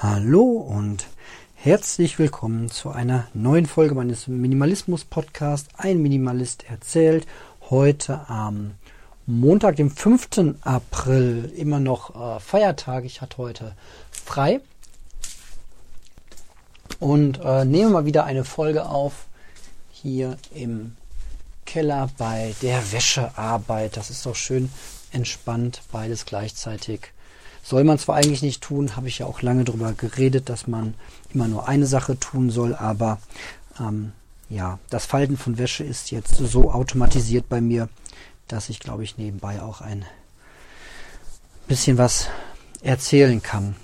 Hallo und herzlich willkommen zu einer neuen Folge meines Minimalismus-Podcasts. Ein Minimalist erzählt. Heute am Montag, dem 5. April, immer noch äh, Feiertag. Ich hatte heute frei. Und äh, nehme mal wieder eine Folge auf hier im Keller bei der Wäschearbeit. Das ist doch schön entspannt, beides gleichzeitig soll man zwar eigentlich nicht tun, habe ich ja auch lange darüber geredet, dass man immer nur eine Sache tun soll, aber ähm, ja, das Falten von Wäsche ist jetzt so automatisiert bei mir, dass ich glaube ich nebenbei auch ein bisschen was erzählen kann.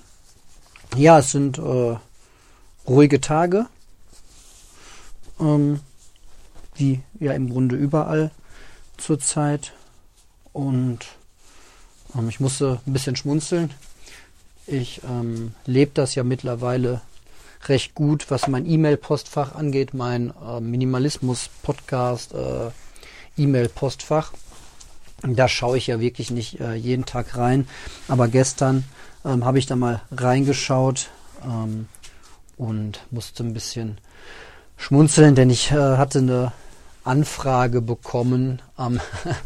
Ja, es sind äh, ruhige Tage, ähm, wie ja im Grunde überall zurzeit und ähm, ich musste ein bisschen schmunzeln. Ich ähm, lebe das ja mittlerweile recht gut, was mein E-Mail-Postfach angeht, mein äh, Minimalismus-Podcast äh, E-Mail-Postfach. Da schaue ich ja wirklich nicht äh, jeden Tag rein. Aber gestern ähm, habe ich da mal reingeschaut ähm, und musste ein bisschen schmunzeln, denn ich äh, hatte eine Anfrage bekommen am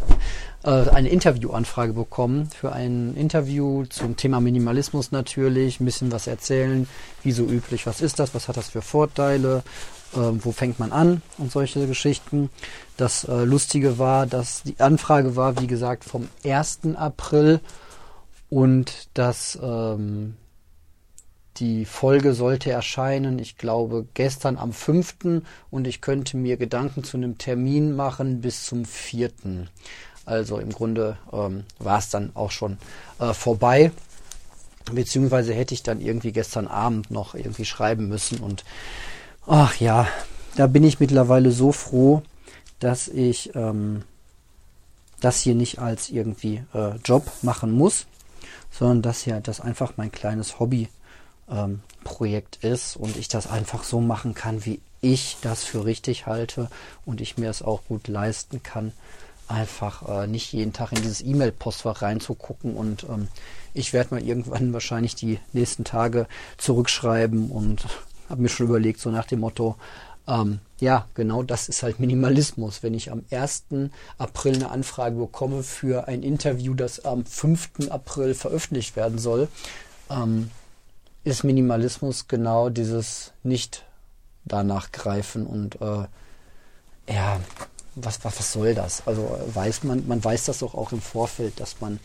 eine Interviewanfrage bekommen für ein Interview zum Thema Minimalismus natürlich, ein bisschen was erzählen, wie so üblich, was ist das, was hat das für Vorteile, äh, wo fängt man an und solche Geschichten. Das äh, Lustige war, dass die Anfrage war, wie gesagt, vom 1. April und dass ähm, die Folge sollte erscheinen, ich glaube, gestern am 5. und ich könnte mir Gedanken zu einem Termin machen bis zum 4. Also im Grunde ähm, war es dann auch schon äh, vorbei. Beziehungsweise hätte ich dann irgendwie gestern Abend noch irgendwie schreiben müssen. Und ach ja, da bin ich mittlerweile so froh, dass ich ähm, das hier nicht als irgendwie äh, Job machen muss, sondern dass ja das einfach mein kleines Hobby ähm, Projekt ist und ich das einfach so machen kann, wie ich das für richtig halte und ich mir es auch gut leisten kann einfach äh, nicht jeden Tag in dieses E-Mail-Postfach reinzugucken und ähm, ich werde mal irgendwann wahrscheinlich die nächsten Tage zurückschreiben und habe mir schon überlegt, so nach dem Motto, ähm, ja, genau das ist halt Minimalismus. Wenn ich am 1. April eine Anfrage bekomme für ein Interview, das am 5. April veröffentlicht werden soll, ähm, ist Minimalismus genau dieses nicht danach greifen und äh, ja, was, was, was soll das? Also weiß man, man weiß das doch auch im Vorfeld, dass man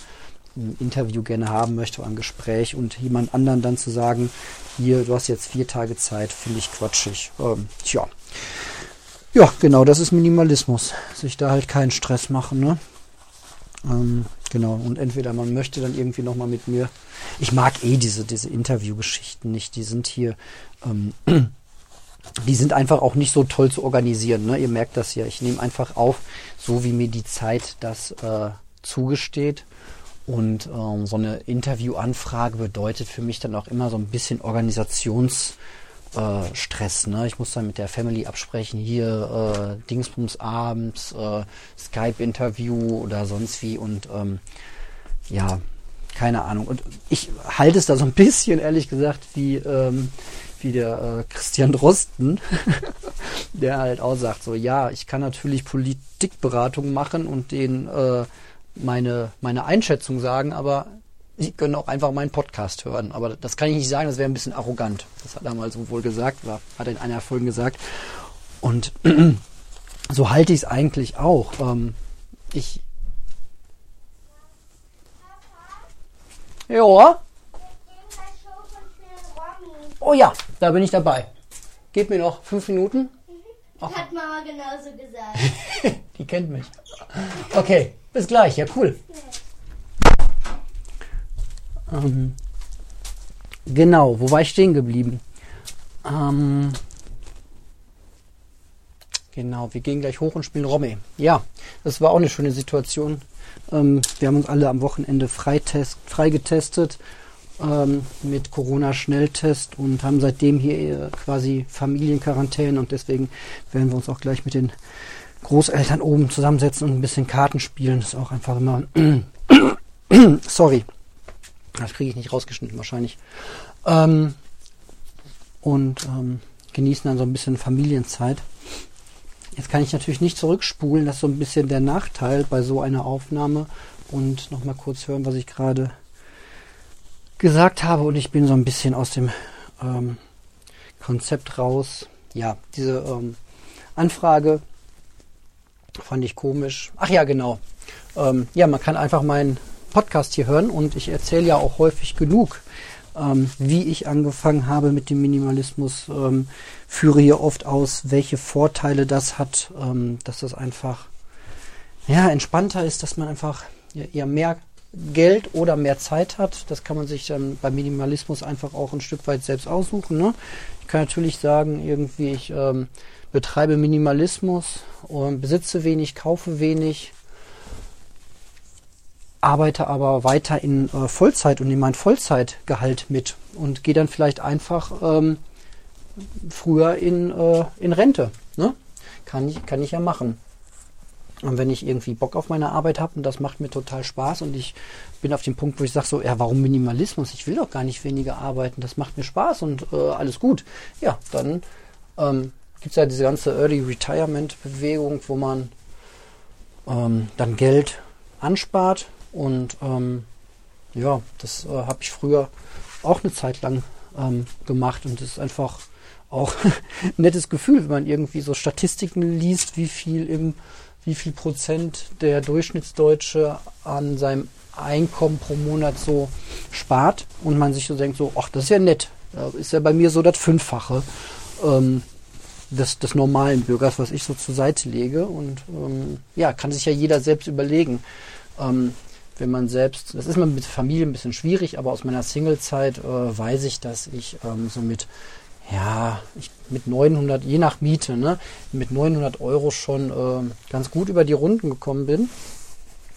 ein Interview gerne haben möchte, ein Gespräch und jemand anderen dann zu sagen, hier, du hast jetzt vier Tage Zeit, finde ich quatschig. Ähm, tja. Ja, genau, das ist Minimalismus. Sich da halt keinen Stress machen, ne? Ähm, genau, und entweder man möchte dann irgendwie nochmal mit mir. Ich mag eh diese, diese Interviewgeschichten nicht. Die sind hier ähm, die sind einfach auch nicht so toll zu organisieren. Ne? Ihr merkt das ja. Ich nehme einfach auf, so wie mir die Zeit das äh, zugesteht. Und ähm, so eine Interviewanfrage bedeutet für mich dann auch immer so ein bisschen Organisationsstress. Äh, ne? Ich muss dann mit der Family absprechen, hier äh, Dingsbums abends, äh, Skype-Interview oder sonst wie. Und ähm, ja, keine Ahnung. Und ich halte es da so ein bisschen, ehrlich gesagt, wie... Ähm, wie der äh, Christian Drosten, der halt auch sagt, so ja, ich kann natürlich Politikberatung machen und denen äh, meine, meine Einschätzung sagen, aber sie können auch einfach meinen Podcast hören. Aber das kann ich nicht sagen, das wäre ein bisschen arrogant. Das hat er mal so wohl gesagt, war, hat er in einer Folge gesagt. Und so halte ich es eigentlich auch. Ähm, ich. Ja. Oh ja, da bin ich dabei. Gib mir noch fünf Minuten. Das hat Mama genauso gesagt. Die kennt mich. Okay, bis gleich. Ja, cool. Ähm, genau, wo war ich stehen geblieben? Ähm, genau, wir gehen gleich hoch und spielen Romme. Ja, das war auch eine schöne Situation. Ähm, wir haben uns alle am Wochenende freitest, freigetestet ähm, mit Corona-Schnelltest und haben seitdem hier äh, quasi Familienquarantäne und deswegen werden wir uns auch gleich mit den Großeltern oben zusammensetzen und ein bisschen Karten spielen. Das ist auch einfach immer. Sorry. Das kriege ich nicht rausgeschnitten wahrscheinlich. Ähm, und ähm, genießen dann so ein bisschen Familienzeit. Jetzt kann ich natürlich nicht zurückspulen, das ist so ein bisschen der Nachteil bei so einer Aufnahme und nochmal kurz hören, was ich gerade gesagt habe und ich bin so ein bisschen aus dem ähm, Konzept raus. Ja, diese ähm, Anfrage fand ich komisch. Ach ja, genau. Ähm, ja, man kann einfach meinen Podcast hier hören und ich erzähle ja auch häufig genug, ähm, wie ich angefangen habe mit dem Minimalismus, ähm, führe hier oft aus, welche Vorteile das hat, ähm, dass das einfach ja, entspannter ist, dass man einfach ja, mehr Geld oder mehr Zeit hat. Das kann man sich dann beim Minimalismus einfach auch ein Stück weit selbst aussuchen. Ne? Ich kann natürlich sagen, irgendwie, ich ähm, betreibe Minimalismus, und besitze wenig, kaufe wenig, arbeite aber weiter in äh, Vollzeit und nehme mein Vollzeitgehalt mit und gehe dann vielleicht einfach ähm, früher in, äh, in Rente. Ne? Kann, ich, kann ich ja machen. Und wenn ich irgendwie Bock auf meine Arbeit habe und das macht mir total Spaß und ich bin auf dem Punkt, wo ich sage so, ja, warum Minimalismus? Ich will doch gar nicht weniger arbeiten, das macht mir Spaß und äh, alles gut. Ja, dann ähm, gibt es ja diese ganze Early Retirement Bewegung, wo man ähm, dann Geld anspart und ähm, ja, das äh, habe ich früher auch eine Zeit lang ähm, gemacht und es ist einfach auch ein nettes Gefühl, wenn man irgendwie so Statistiken liest, wie viel im wie viel Prozent der Durchschnittsdeutsche an seinem Einkommen pro Monat so spart und man sich so denkt, so, ach, das ist ja nett. Ist ja bei mir so das Fünffache ähm, des, des normalen Bürgers, was ich so zur Seite lege. Und ähm, ja, kann sich ja jeder selbst überlegen. Ähm, wenn man selbst, das ist mit Familie ein bisschen schwierig, aber aus meiner Singlezeit äh, weiß ich, dass ich ähm, so mit ja, ich, mit 900, je nach Miete, ne, mit 900 Euro schon äh, ganz gut über die Runden gekommen bin.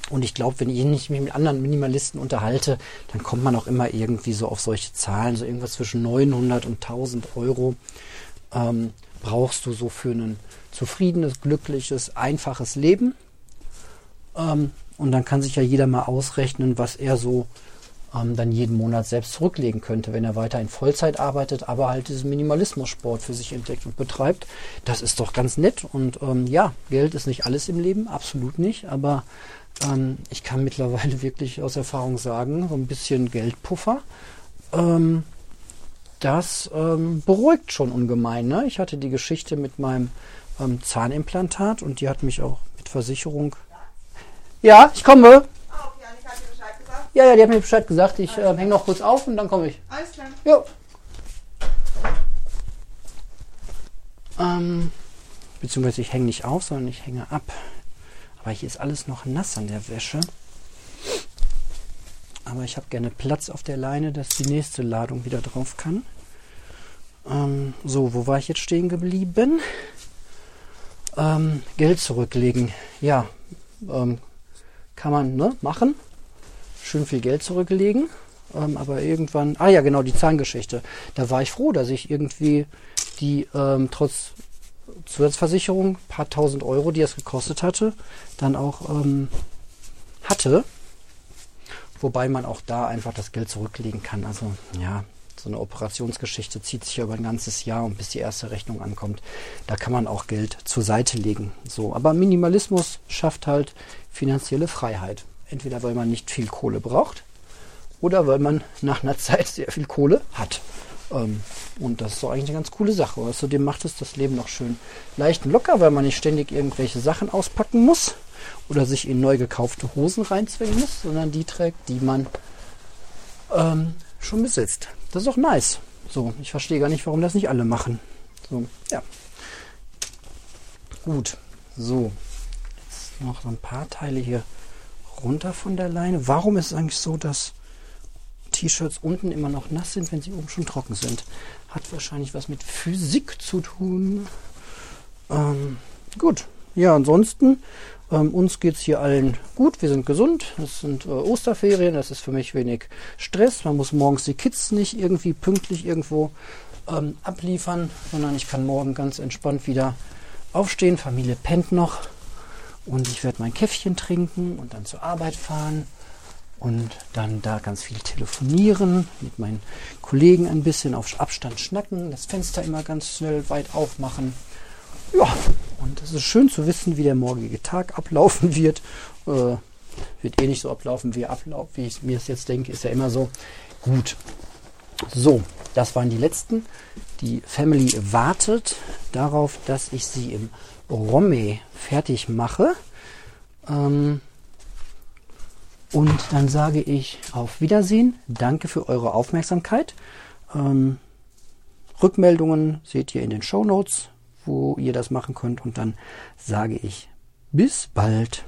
Und ich glaube, wenn ich mich mit anderen Minimalisten unterhalte, dann kommt man auch immer irgendwie so auf solche Zahlen, so irgendwas zwischen 900 und 1000 Euro ähm, brauchst du so für ein zufriedenes, glückliches, einfaches Leben. Ähm, und dann kann sich ja jeder mal ausrechnen, was er so ähm, dann jeden Monat selbst zurücklegen könnte, wenn er weiter in Vollzeit arbeitet, aber halt diesen Minimalismus-Sport für sich entdeckt und betreibt. Das ist doch ganz nett. Und ähm, ja, Geld ist nicht alles im Leben, absolut nicht. Aber ähm, ich kann mittlerweile wirklich aus Erfahrung sagen, so ein bisschen Geldpuffer. Ähm, das ähm, beruhigt schon ungemein. Ne? Ich hatte die Geschichte mit meinem ähm, Zahnimplantat und die hat mich auch mit Versicherung. Ja, ich komme. Ja, ja, die hat mir Bescheid gesagt. Ich äh, hänge noch kurz auf und dann komme ich. Alles klar. Jo. Ähm, beziehungsweise ich hänge nicht auf, sondern ich hänge ab. Aber hier ist alles noch nass an der Wäsche. Aber ich habe gerne Platz auf der Leine, dass die nächste Ladung wieder drauf kann. Ähm, so, wo war ich jetzt stehen geblieben? Ähm, Geld zurücklegen. Ja, ähm, kann man ne, machen schön viel Geld zurücklegen. Ähm, aber irgendwann, ah ja, genau, die Zahngeschichte. Da war ich froh, dass ich irgendwie die ähm, trotz Zusatzversicherung, paar tausend Euro, die es gekostet hatte, dann auch ähm, hatte. Wobei man auch da einfach das Geld zurücklegen kann. Also ja, so eine Operationsgeschichte zieht sich ja über ein ganzes Jahr und bis die erste Rechnung ankommt, da kann man auch Geld zur Seite legen. So, aber Minimalismus schafft halt finanzielle Freiheit. Entweder weil man nicht viel Kohle braucht oder weil man nach einer Zeit sehr viel Kohle hat. Ähm, und das ist doch eigentlich eine ganz coole Sache. Außerdem macht es das Leben noch schön leicht und locker, weil man nicht ständig irgendwelche Sachen auspacken muss oder sich in neu gekaufte Hosen reinzwingen muss, sondern die trägt, die man ähm, schon besitzt. Das ist auch nice. So, ich verstehe gar nicht, warum das nicht alle machen. So, ja. Gut. So. Jetzt noch so ein paar Teile hier runter von der Leine. Warum ist es eigentlich so, dass T-Shirts unten immer noch nass sind, wenn sie oben schon trocken sind? Hat wahrscheinlich was mit Physik zu tun. Ähm, gut. Ja, ansonsten, ähm, uns geht es hier allen gut. Wir sind gesund. Es sind äh, Osterferien. Das ist für mich wenig Stress. Man muss morgens die Kids nicht irgendwie pünktlich irgendwo ähm, abliefern, sondern ich kann morgen ganz entspannt wieder aufstehen. Familie pennt noch. Und ich werde mein Käffchen trinken und dann zur Arbeit fahren. und dann da ganz viel telefonieren, mit meinen Kollegen ein bisschen auf Abstand schnacken, das Fenster immer ganz schnell weit aufmachen. Ja, es ist schön zu wissen, wie der morgige Tag ablaufen wird. Äh, wird eh nicht so ablaufen, wie, ablauf, wie ich mir es jetzt denke, ist ja immer so. Gut. So, das waren die letzten. Die Family wartet darauf, dass ich sie im Romme fertig mache. Ähm, und dann sage ich auf Wiedersehen. Danke für eure Aufmerksamkeit. Ähm, Rückmeldungen seht ihr in den Show Notes, wo ihr das machen könnt. Und dann sage ich bis bald.